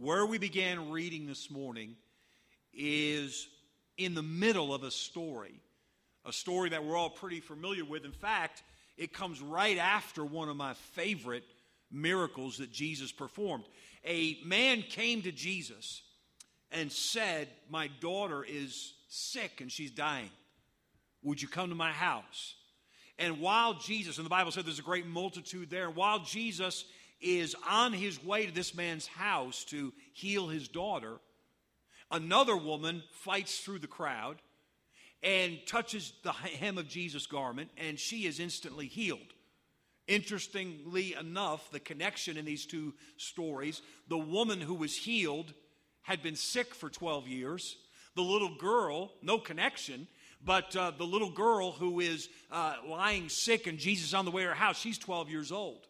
where we began reading this morning is in the middle of a story, a story that we're all pretty familiar with. In fact, it comes right after one of my favorite miracles that Jesus performed. A man came to Jesus and said, My daughter is sick and she's dying. Would you come to my house? And while Jesus, and the Bible said there's a great multitude there, while Jesus is on his way to this man's house to heal his daughter, another woman fights through the crowd and touches the hem of Jesus' garment, and she is instantly healed. Interestingly enough, the connection in these two stories the woman who was healed had been sick for 12 years. The little girl, no connection, but uh, the little girl who is uh, lying sick and Jesus on the way to her house, she's 12 years old.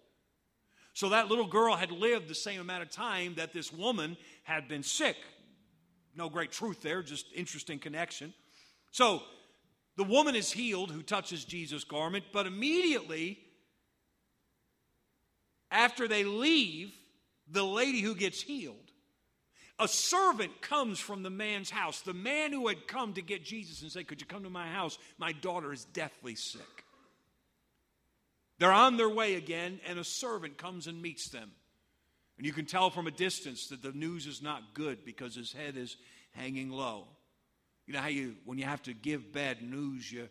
So that little girl had lived the same amount of time that this woman had been sick. No great truth there, just interesting connection. So the woman is healed who touches Jesus' garment, but immediately after they leave, the lady who gets healed, a servant comes from the man's house. The man who had come to get Jesus and say, Could you come to my house? My daughter is deathly sick. They're on their way again, and a servant comes and meets them. And you can tell from a distance that the news is not good because his head is hanging low. You know how you, when you have to give bad news, you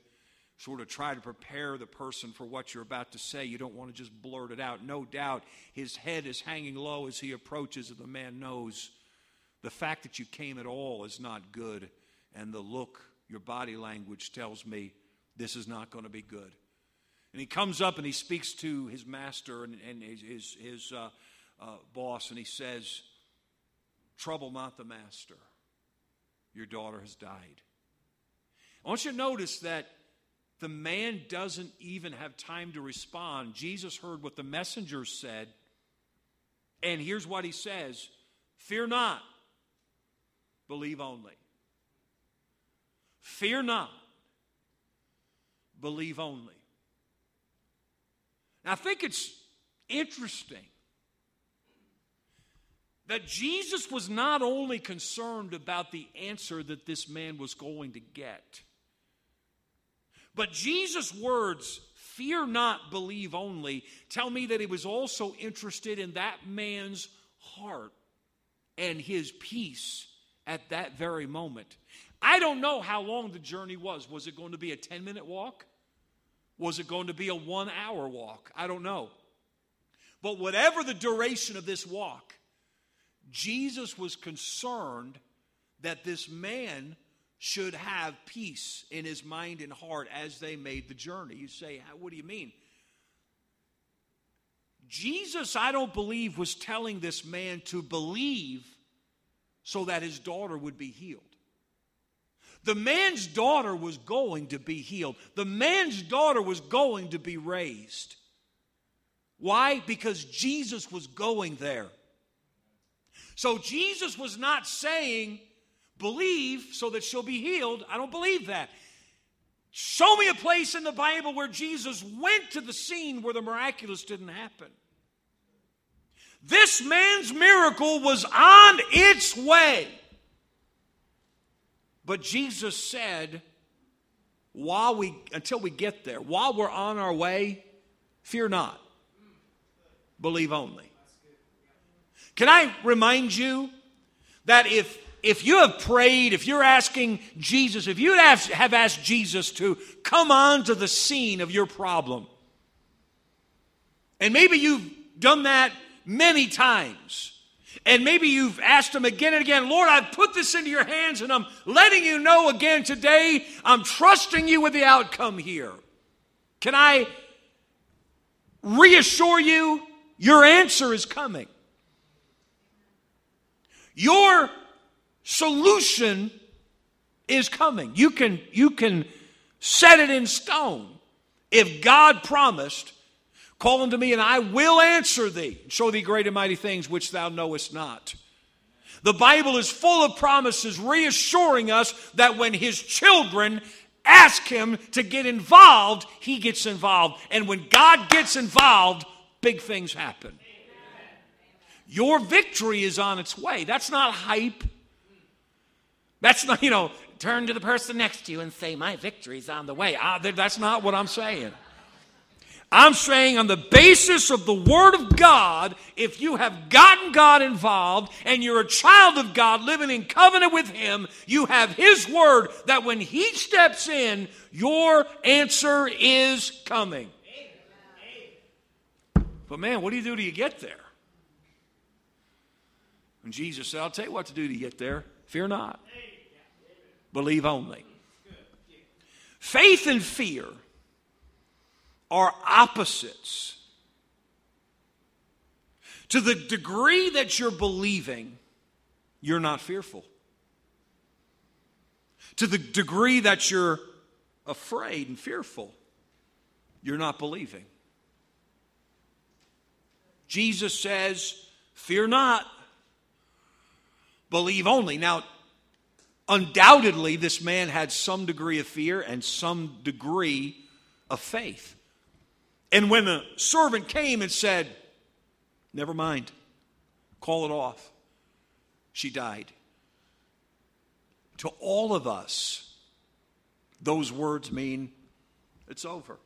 sort of try to prepare the person for what you're about to say. You don't want to just blurt it out. No doubt his head is hanging low as he approaches, and the man knows the fact that you came at all is not good. And the look, your body language tells me this is not going to be good. And he comes up and he speaks to his master and, and his, his, his uh, uh, boss, and he says, Trouble not the master. Your daughter has died. I want you to notice that the man doesn't even have time to respond. Jesus heard what the messenger said, and here's what he says Fear not, believe only. Fear not, believe only. I think it's interesting that Jesus was not only concerned about the answer that this man was going to get but Jesus' words, fear not, believe only, tell me that he was also interested in that man's heart and his peace at that very moment. I don't know how long the journey was. Was it going to be a 10 minute walk? Was it going to be a one hour walk? I don't know. But whatever the duration of this walk, Jesus was concerned that this man should have peace in his mind and heart as they made the journey. You say, What do you mean? Jesus, I don't believe, was telling this man to believe so that his daughter would be healed. The man's daughter was going to be healed, the man's daughter was going to be raised. Why? Because Jesus was going there. So Jesus was not saying, believe so that she'll be healed. I don't believe that. Show me a place in the Bible where Jesus went to the scene where the miraculous didn't happen. This man's miracle was on its way. But Jesus said, while we until we get there, while we're on our way, fear not. Believe only. Can I remind you that if if you have prayed, if you're asking Jesus, if you have have asked Jesus to come on to the scene of your problem, and maybe you've done that many times, and maybe you've asked him again and again, Lord, I've put this into your hands, and I'm letting you know again today, I'm trusting you with the outcome here. Can I reassure you? Your answer is coming. Your solution is coming. You can, you can set it in stone. If God promised, call unto me and I will answer thee, and show thee great and mighty things which thou knowest not. The Bible is full of promises reassuring us that when his children ask him to get involved, he gets involved. And when God gets involved, big things happen. Your victory is on its way. That's not hype. That's not, you know, turn to the person next to you and say, My victory's on the way. Uh, that's not what I'm saying. I'm saying, on the basis of the Word of God, if you have gotten God involved and you're a child of God living in covenant with Him, you have His Word that when He steps in, your answer is coming. But man, what do you do till you get there? And Jesus said, I'll tell you what to do to get there. Fear not, believe only. Faith and fear are opposites. To the degree that you're believing, you're not fearful. To the degree that you're afraid and fearful, you're not believing. Jesus says, Fear not, believe only. Now, undoubtedly, this man had some degree of fear and some degree of faith. And when the servant came and said, Never mind, call it off, she died. To all of us, those words mean it's over.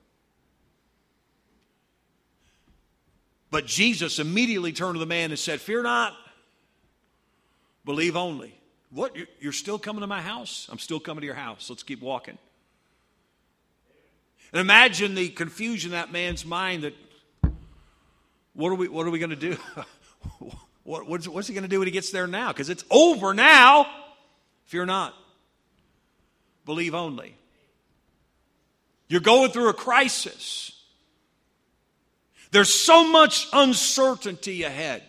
But Jesus immediately turned to the man and said, Fear not, believe only. What? You're still coming to my house? I'm still coming to your house. Let's keep walking. And imagine the confusion in that man's mind that what are we, what are we going to do? what, what's, what's he going to do when he gets there now? Because it's over now. Fear not. Believe only. You're going through a crisis. There's so much uncertainty ahead.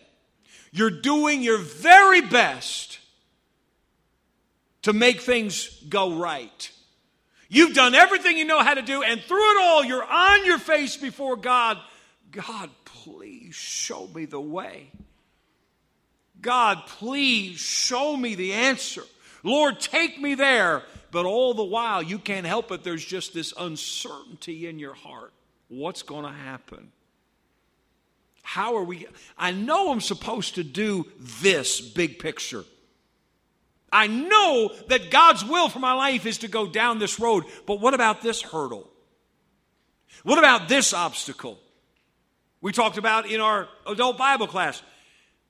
You're doing your very best to make things go right. You've done everything you know how to do, and through it all, you're on your face before God. God, please show me the way. God, please show me the answer. Lord, take me there. But all the while, you can't help it. There's just this uncertainty in your heart. What's going to happen? How are we? I know I'm supposed to do this big picture. I know that God's will for my life is to go down this road, but what about this hurdle? What about this obstacle? We talked about in our adult Bible class.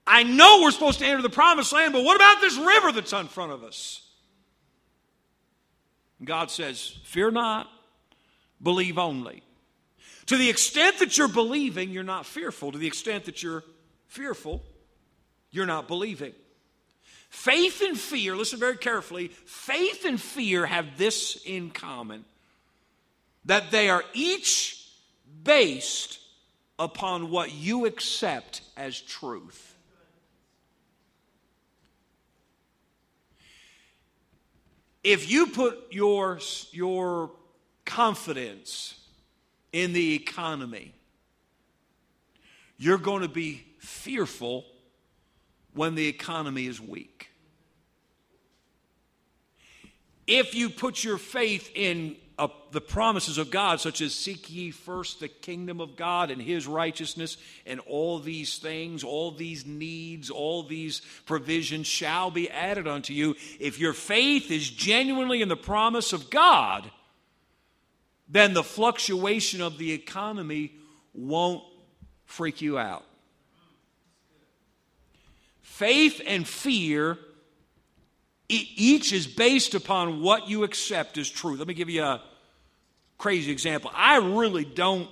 I know we're supposed to enter the promised land, but what about this river that's in front of us? God says, Fear not, believe only. To the extent that you're believing, you're not fearful. To the extent that you're fearful, you're not believing. Faith and fear, listen very carefully, faith and fear have this in common that they are each based upon what you accept as truth. If you put your, your confidence in the economy, you're going to be fearful when the economy is weak. If you put your faith in uh, the promises of God, such as seek ye first the kingdom of God and his righteousness, and all these things, all these needs, all these provisions shall be added unto you. If your faith is genuinely in the promise of God, then the fluctuation of the economy won't freak you out. Faith and fear, each is based upon what you accept as truth. Let me give you a crazy example. I really don't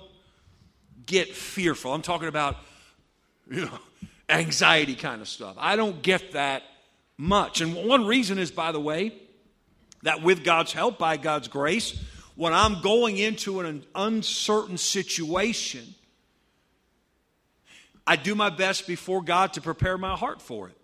get fearful. I'm talking about, you know, anxiety kind of stuff. I don't get that much. And one reason is, by the way, that with God's help, by God's grace, when I'm going into an uncertain situation, I do my best before God to prepare my heart for it.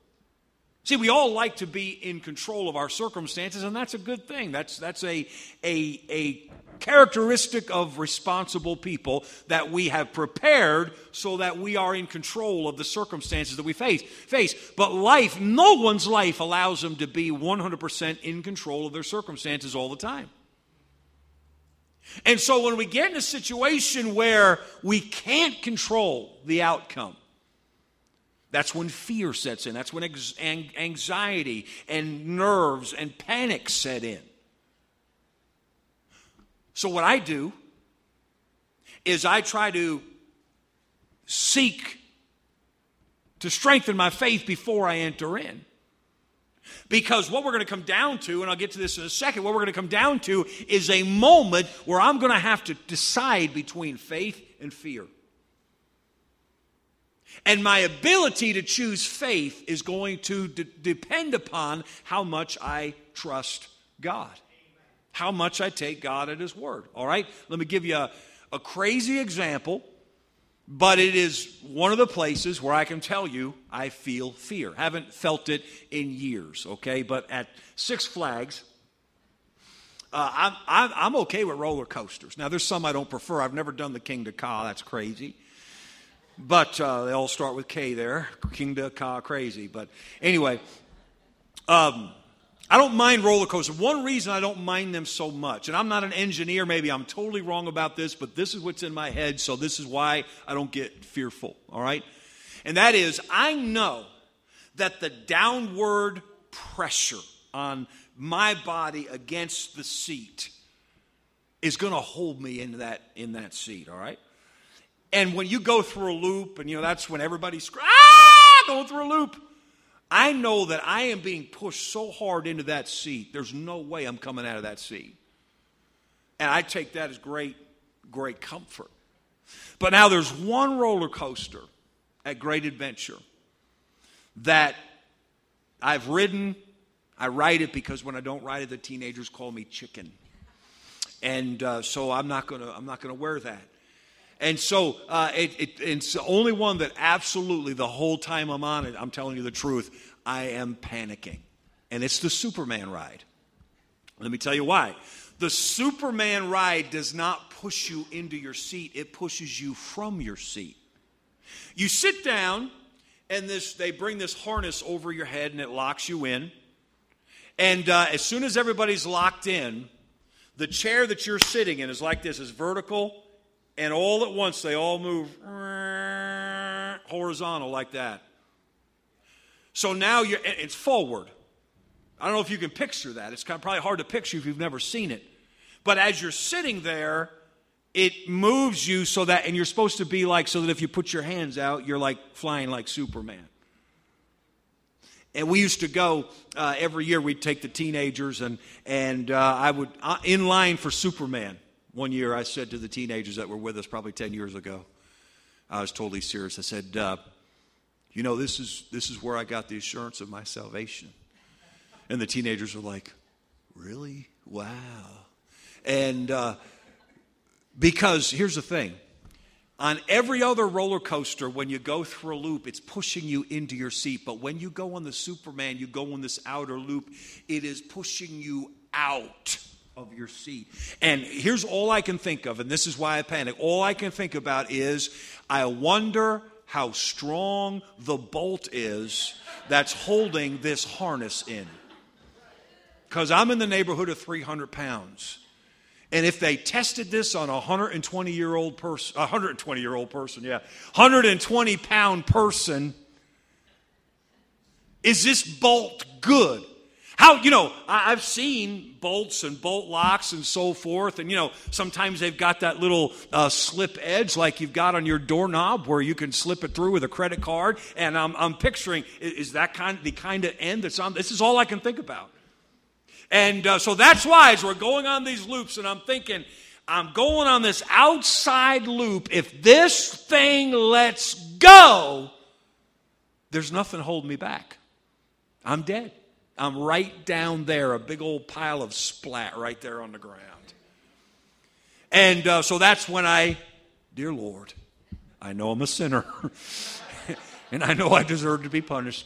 See, we all like to be in control of our circumstances, and that's a good thing. That's, that's a, a, a characteristic of responsible people that we have prepared so that we are in control of the circumstances that we face. face. But life, no one's life allows them to be 100% in control of their circumstances all the time. And so when we get in a situation where we can't control the outcome, That's when fear sets in. That's when anxiety and nerves and panic set in. So, what I do is I try to seek to strengthen my faith before I enter in. Because what we're going to come down to, and I'll get to this in a second, what we're going to come down to is a moment where I'm going to have to decide between faith and fear. And my ability to choose faith is going to de- depend upon how much I trust God, how much I take God at His word. All right? Let me give you a, a crazy example, but it is one of the places where I can tell you I feel fear. Haven't felt it in years, okay? But at Six Flags, uh, I'm, I'm, okay with roller coasters. Now, there's some I don't prefer. I've never done the King Kingda Ka, that's crazy. But uh, they all start with K there. King Kingda Ka, crazy. But anyway, um, I don't mind roller coasters. One reason I don't mind them so much, and I'm not an engineer, maybe I'm totally wrong about this, but this is what's in my head, so this is why I don't get fearful, all right? And that is, I know that the downward pressure on my body against the seat is going to hold me in that in that seat all right and when you go through a loop, and you know, that's when everybody's ah, going through a loop. I know that I am being pushed so hard into that seat, there's no way I'm coming out of that seat. And I take that as great, great comfort. But now there's one roller coaster at Great Adventure that I've ridden. I ride it because when I don't ride it, the teenagers call me chicken. And uh, so I'm not going to I'm not going to wear that. And so uh, it, it, it's the only one that absolutely the whole time I'm on it, I'm telling you the truth, I am panicking. And it's the Superman ride. Let me tell you why. The Superman ride does not push you into your seat, it pushes you from your seat. You sit down, and this, they bring this harness over your head, and it locks you in. And uh, as soon as everybody's locked in, the chair that you're sitting in is like this, is vertical and all at once they all move horizontal like that. So now you're, it's forward. I don't know if you can picture that. It's kind of probably hard to picture if you've never seen it. But as you're sitting there, it moves you so that, and you're supposed to be like, so that if you put your hands out, you're like flying like Superman. And we used to go uh, every year. We'd take the teenagers, and and uh, I would uh, in line for Superman. One year I said to the teenagers that were with us probably 10 years ago, I was totally serious. I said, uh, You know, this is, this is where I got the assurance of my salvation. And the teenagers were like, Really? Wow. And uh, because here's the thing on every other roller coaster, when you go through a loop, it's pushing you into your seat. But when you go on the Superman, you go on this outer loop, it is pushing you out of your seat. And here's all I can think of, and this is why I panic. All I can think about is I wonder how strong the bolt is that's holding this harness in. Because I'm in the neighborhood of 300 pounds. And if they tested this on a 120 year old person, 120 year old person, yeah, 120 pound person, is this bolt good? How, you know, I've seen bolts and bolt locks and so forth, and, you know, sometimes they've got that little uh, slip edge like you've got on your doorknob where you can slip it through with a credit card. And I'm, I'm picturing, is that kind, the kind of end that's on? This is all I can think about. And uh, so that's why, as we're going on these loops, and I'm thinking, I'm going on this outside loop. If this thing lets go, there's nothing holding me back. I'm dead. I'm right down there, a big old pile of splat right there on the ground. And uh, so that's when I, dear Lord, I know I'm a sinner. and I know I deserve to be punished.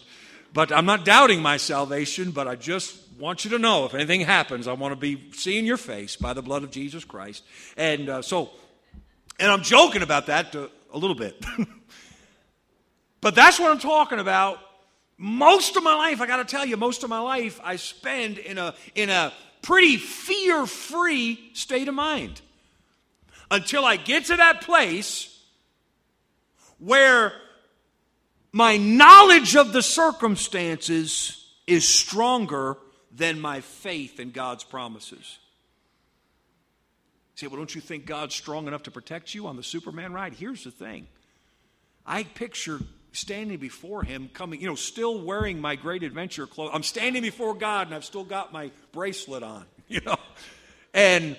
But I'm not doubting my salvation, but I just want you to know if anything happens, I want to be seeing your face by the blood of Jesus Christ. And uh, so, and I'm joking about that to, a little bit. but that's what I'm talking about most of my life, I got to tell you, most of my life I spend in a, in a pretty fear free state of mind until I get to that place where my knowledge of the circumstances is stronger than my faith in God's promises. Say, well, don't you think God's strong enough to protect you on the Superman ride? Here's the thing I picture standing before him, coming, you know, still wearing my great adventure clothes. I'm standing before God and I've still got my bracelet on, you know. And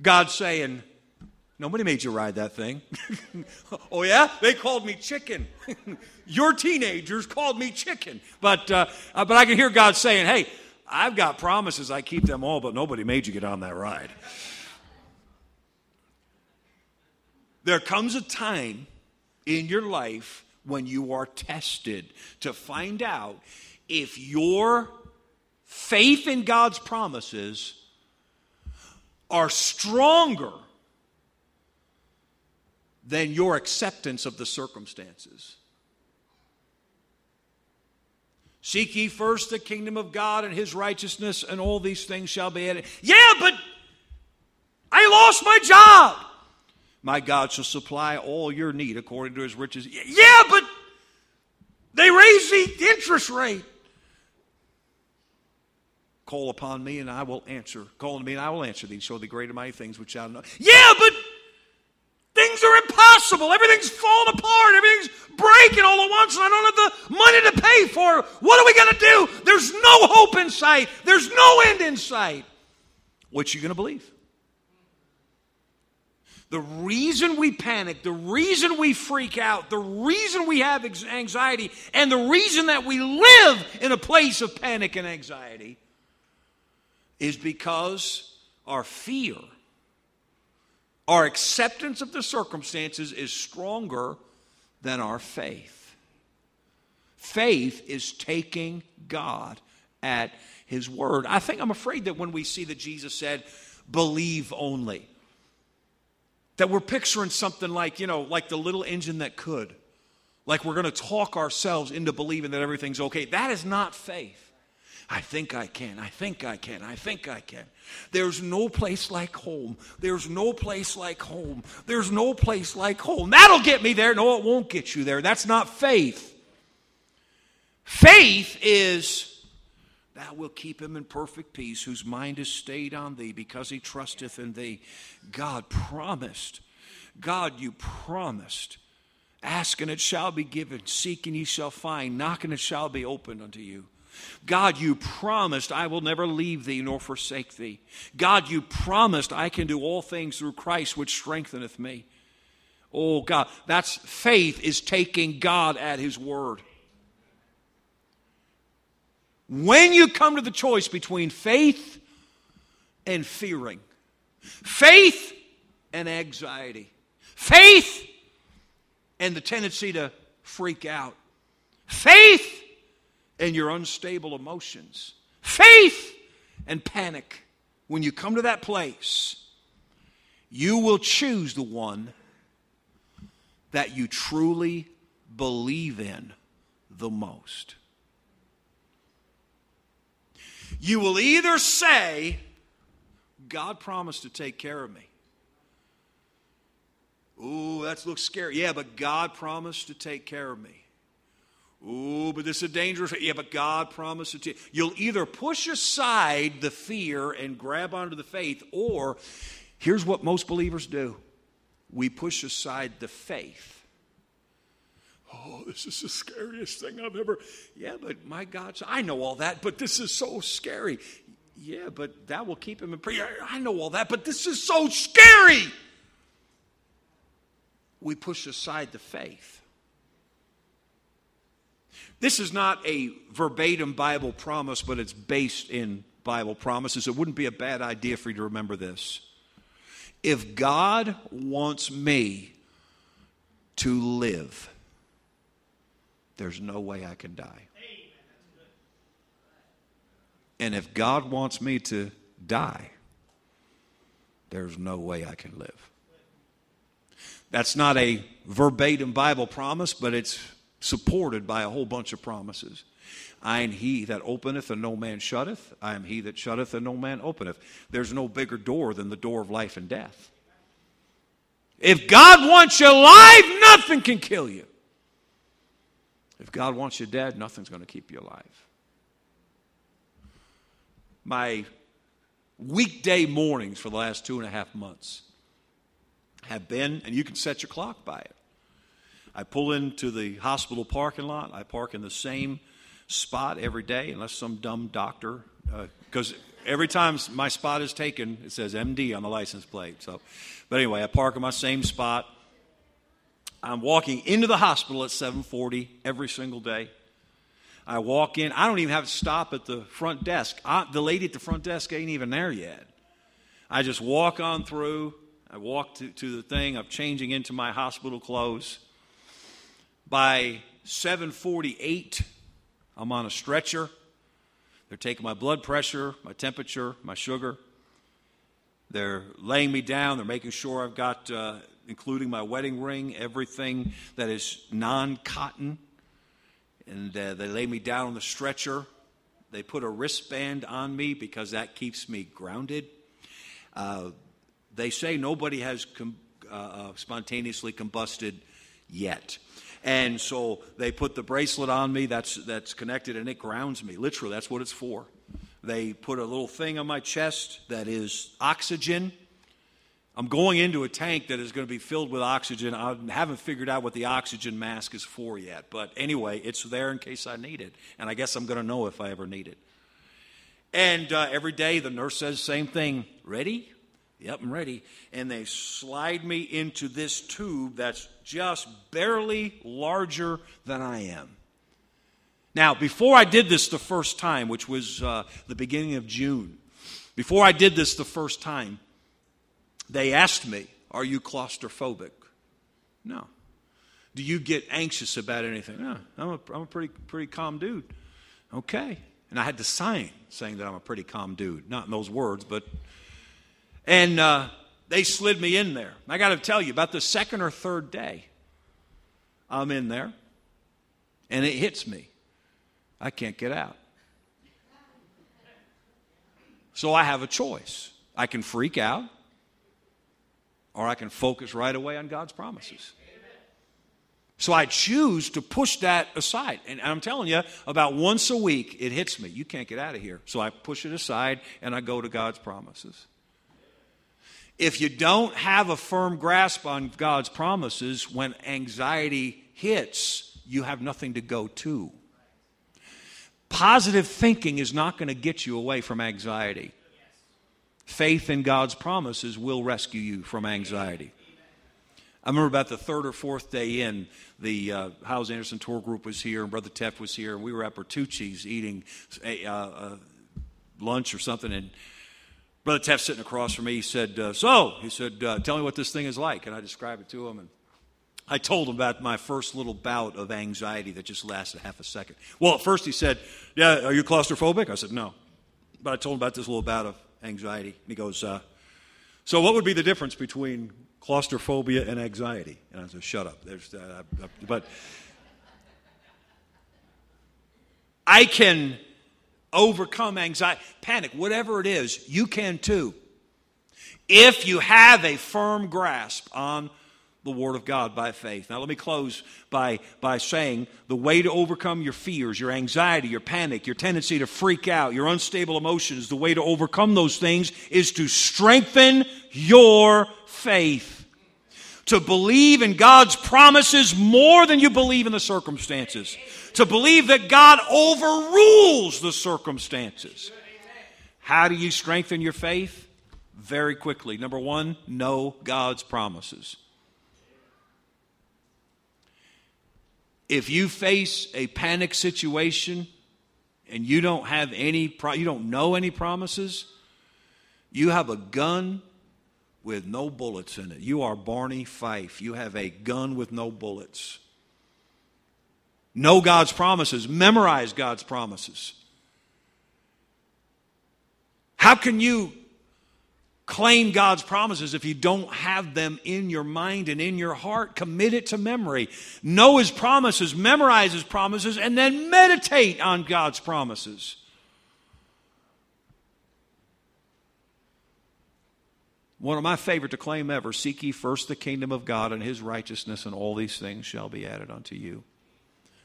God saying, Nobody made you ride that thing. oh, yeah? They called me chicken. Your teenagers called me chicken. But, uh, uh, but I can hear God saying, Hey, I've got promises. I keep them all, but nobody made you get on that ride. There comes a time in your life when you are tested to find out if your faith in God's promises are stronger than your acceptance of the circumstances. Seek ye first the kingdom of God and his righteousness, and all these things shall be added. Yeah, but I lost my job. My God shall supply all your need according to his riches. Yeah, but they raise the interest rate. Call upon me and I will answer. Call on me and I will answer thee. Show the great and mighty things which thou know. Yeah, but things are impossible. Everything's falling apart. Everything's breaking all at once, and I don't have the money to pay for it. What are we going to do? There's no hope in sight. There's no end in sight. What you going to believe? The reason we panic, the reason we freak out, the reason we have anxiety, and the reason that we live in a place of panic and anxiety is because our fear, our acceptance of the circumstances is stronger than our faith. Faith is taking God at His word. I think I'm afraid that when we see that Jesus said, believe only, that we're picturing something like, you know, like the little engine that could. Like we're going to talk ourselves into believing that everything's okay. That is not faith. I think I can. I think I can. I think I can. There's no place like home. There's no place like home. There's no place like home. That'll get me there. No, it won't get you there. That's not faith. Faith is Thou wilt keep him in perfect peace, whose mind is stayed on thee, because he trusteth in thee. God promised. God, you promised. Ask and it shall be given. Seek and ye shall find. Knock and it shall be opened unto you. God, you promised I will never leave thee nor forsake thee. God, you promised I can do all things through Christ which strengtheneth me. Oh, God, that's faith is taking God at his word. When you come to the choice between faith and fearing, faith and anxiety, faith and the tendency to freak out, faith and your unstable emotions, faith and panic. When you come to that place, you will choose the one that you truly believe in the most. You will either say, God promised to take care of me. Ooh, that looks scary. Yeah, but God promised to take care of me. Ooh, but this is a dangerous. Yeah, but God promised to. You'll either push aside the fear and grab onto the faith, or here's what most believers do we push aside the faith. Oh, this is the scariest thing I've ever. Yeah, but my God, I know all that, but this is so scary. Yeah, but that will keep him in prayer. I know all that, but this is so scary. We push aside the faith. This is not a verbatim Bible promise, but it's based in Bible promises. It wouldn't be a bad idea for you to remember this. If God wants me to live, there's no way I can die. And if God wants me to die, there's no way I can live. That's not a verbatim Bible promise, but it's supported by a whole bunch of promises. I am he that openeth and no man shutteth. I am he that shutteth and no man openeth. There's no bigger door than the door of life and death. If God wants you alive, nothing can kill you. If God wants you dead, nothing's going to keep you alive. My weekday mornings for the last two and a half months have been, and you can set your clock by it. I pull into the hospital parking lot. I park in the same spot every day, unless some dumb doctor, because uh, every time my spot is taken, it says MD on the license plate. So, but anyway, I park in my same spot. I'm walking into the hospital at 7:40 every single day. I walk in. I don't even have to stop at the front desk. I, the lady at the front desk ain't even there yet. I just walk on through. I walk to, to the thing. I'm changing into my hospital clothes. By 7:48, I'm on a stretcher. They're taking my blood pressure, my temperature, my sugar. They're laying me down. They're making sure I've got, uh, including my wedding ring, everything that is non cotton. And uh, they lay me down on the stretcher. They put a wristband on me because that keeps me grounded. Uh, they say nobody has com- uh, uh, spontaneously combusted yet. And so they put the bracelet on me that's, that's connected and it grounds me. Literally, that's what it's for. They put a little thing on my chest that is oxygen. I'm going into a tank that is going to be filled with oxygen. I haven't figured out what the oxygen mask is for yet. But anyway, it's there in case I need it. And I guess I'm going to know if I ever need it. And uh, every day the nurse says same thing. Ready? Yep, I'm ready. And they slide me into this tube that's just barely larger than I am. Now, before I did this the first time, which was uh, the beginning of June, before I did this the first time, they asked me, Are you claustrophobic? No. Do you get anxious about anything? No. I'm a, I'm a pretty, pretty calm dude. Okay. And I had to sign saying that I'm a pretty calm dude. Not in those words, but and uh, they slid me in there. I got to tell you, about the second or third day, I'm in there, and it hits me. I can't get out. So I have a choice. I can freak out, or I can focus right away on God's promises. So I choose to push that aside. And I'm telling you, about once a week, it hits me. You can't get out of here. So I push it aside and I go to God's promises. If you don't have a firm grasp on God's promises, when anxiety hits, you have nothing to go to. Positive thinking is not going to get you away from anxiety. Faith in God's promises will rescue you from anxiety. I remember about the third or fourth day in, the uh, Anderson tour group was here, and Brother Teff was here, and we were at Bertucci's eating a, uh, uh, lunch or something, and Brother Teff sitting across from me, he said, uh, So, he said, uh, Tell me what this thing is like. And I described it to him. And I told him about my first little bout of anxiety that just lasted half a second. Well, at first he said, Yeah, are you claustrophobic? I said, No. But I told him about this little bout of anxiety. And he goes, uh, So, what would be the difference between claustrophobia and anxiety? And I said, Shut up. There's, uh, but I can overcome anxiety, panic, whatever it is, you can too. If you have a firm grasp on the Word of God by faith. Now, let me close by, by saying the way to overcome your fears, your anxiety, your panic, your tendency to freak out, your unstable emotions, the way to overcome those things is to strengthen your faith. To believe in God's promises more than you believe in the circumstances to believe that God overrules the circumstances. How do you strengthen your faith? Very quickly. Number one, know God's promises. If you face a panic situation and you don't have any, pro- you don't know any promises, you have a gun with no bullets in it. You are Barney Fife. You have a gun with no bullets. Know God's promises, memorize God's promises. How can you claim God's promises if you don't have them in your mind and in your heart? Commit it to memory. Know His promises, memorize His promises, and then meditate on God's promises. One of my favorite to claim ever seek ye first the kingdom of God and His righteousness, and all these things shall be added unto you.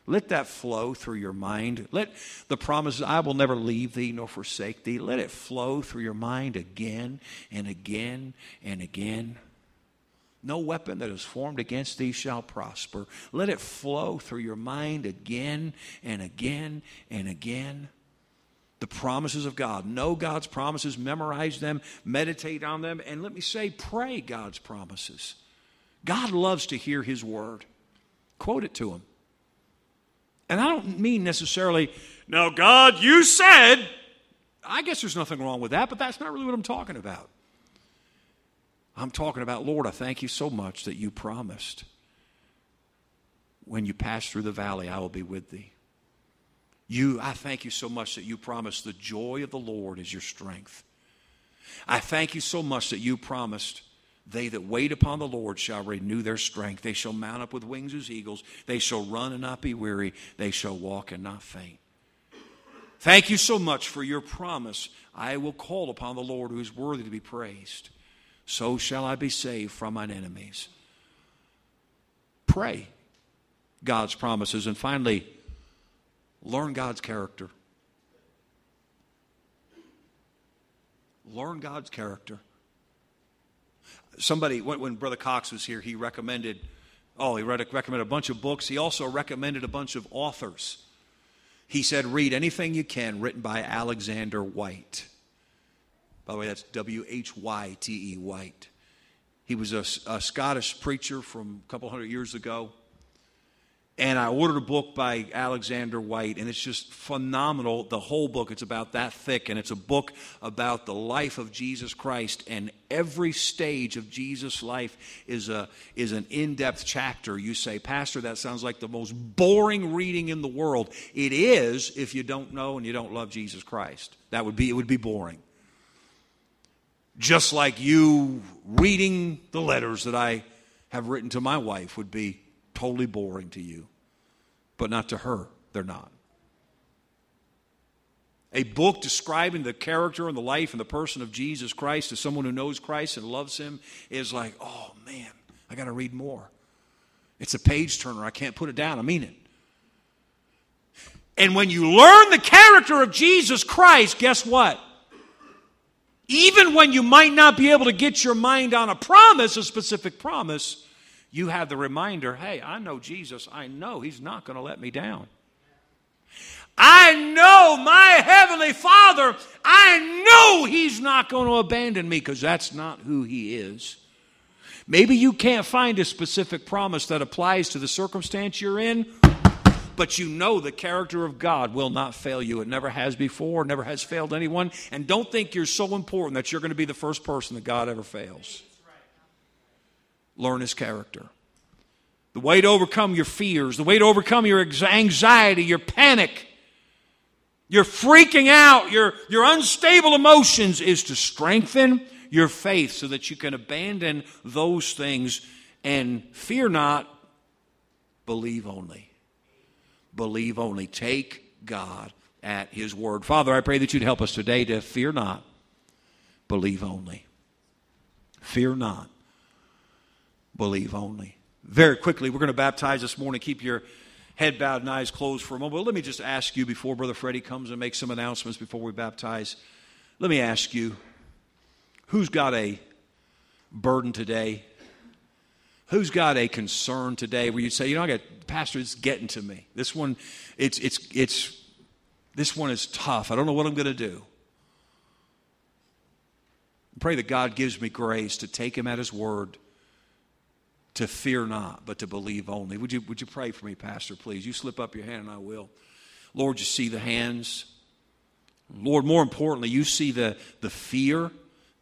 Let that flow through your mind. Let the promises, I will never leave thee nor forsake thee, let it flow through your mind again and again and again. No weapon that is formed against thee shall prosper. Let it flow through your mind again and again and again. The promises of God. Know God's promises, memorize them, meditate on them, and let me say, pray God's promises. God loves to hear His word. Quote it to Him. And I don't mean necessarily, now, God, you said. I guess there's nothing wrong with that, but that's not really what I'm talking about. I'm talking about, Lord, I thank you so much that you promised when you pass through the valley, I will be with thee. You, I thank you so much that you promised the joy of the Lord is your strength. I thank you so much that you promised they that wait upon the Lord shall renew their strength. They shall mount up with wings as eagles. They shall run and not be weary. They shall walk and not faint. Thank you so much for your promise. I will call upon the Lord who is worthy to be praised so shall I be saved from mine enemies. Pray God's promises. And finally, learn God's character. Learn God's character. Somebody, when, when Brother Cox was here, he recommended, oh, he read, recommended a bunch of books. He also recommended a bunch of authors. He said, read anything you can written by Alexander Whyte." By the way, that's W H Y T E, Whyte. He was a, a, Scottish preacher from a couple hundred years ago. And I ordered a book by Alexander Whyte, and it's just phenomenal. The whole book, it's about that thick, and it's a book about the life of Jesus Christ. And every stage of Jesus' life is, a, is an in depth chapter. You say, Pastor, that sounds like the most boring reading in the world. It is if you don't know and you don't love Jesus Christ. That would be, it would be boring just like you reading the letters that I have written to my wife would be totally boring to you. But not to her, they're not. A book describing the character and the life and the person of Jesus Christ to someone who knows Christ and loves him is like, oh man, I got to read more. It's a page turner. I can't put it down. I mean it. And when you learn the character of Jesus Christ, guess what? Even when you might not be able to get your mind on a promise, a specific promise, you have the reminder hey, I know Jesus. I know He's not going to let me down. I know my Heavenly Father. I know He's not going to abandon me because that's not who He is. Maybe you can't find a specific promise that applies to the circumstance you're in but you know the character of God will not fail you. It never has before, never has failed anyone. And don't think you're so important that you're going to be the first person that God ever fails. Learn his character. The way to overcome your fears, the way to overcome your anxiety, your panic, your freaking out, your, your unstable emotions is to strengthen your faith so that you can abandon those things and fear not, believe only believe only. Take God at His word. Father, I pray that you'd help us today to fear not, believe only. Fear not, believe only. Very quickly, we're going to baptize this morning. Keep your head bowed and eyes closed for a moment. But let me just ask you before Brother Freddie comes and makes some announcements before we baptize. Let me ask you who's got a burden today? Who's got a concern today where you say, you know, I got pastor, it's getting to me. This one, it's it's it's this one is tough. I don't know what I'm going to do. Pray that God gives me grace to take him at his word, to fear not, but to believe only. Would you would you pray for me, Pastor, please? You slip up your hand and I will. Lord, you see the hands. Lord, more importantly, you see the, the fear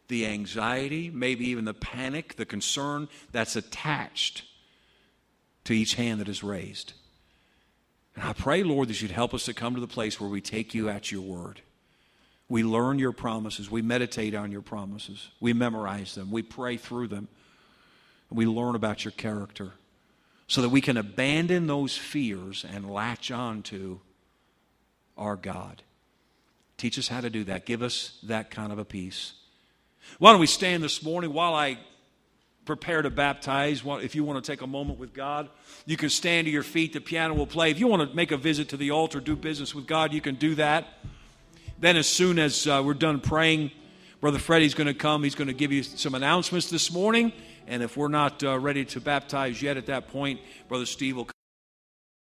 the anxiety, maybe even the panic, the concern that's attached to each hand that is raised. And I pray, Lord, that you'd help us to come to the place where we take you at your word. We learn your promises. We meditate on your promises. We memorize them. We pray through them. And we learn about your character so that we can abandon those fears and latch on to our God. Teach us how to do that. Give us that kind of a peace. Why don't we stand this morning while I prepare to baptize, if you want to take a moment with God, you can stand to your feet. The piano will play. If you want to make a visit to the altar, do business with God, you can do that. Then, as soon as uh, we're done praying, Brother Freddie's going to come. He's going to give you some announcements this morning. And if we're not uh, ready to baptize yet at that point, Brother Steve will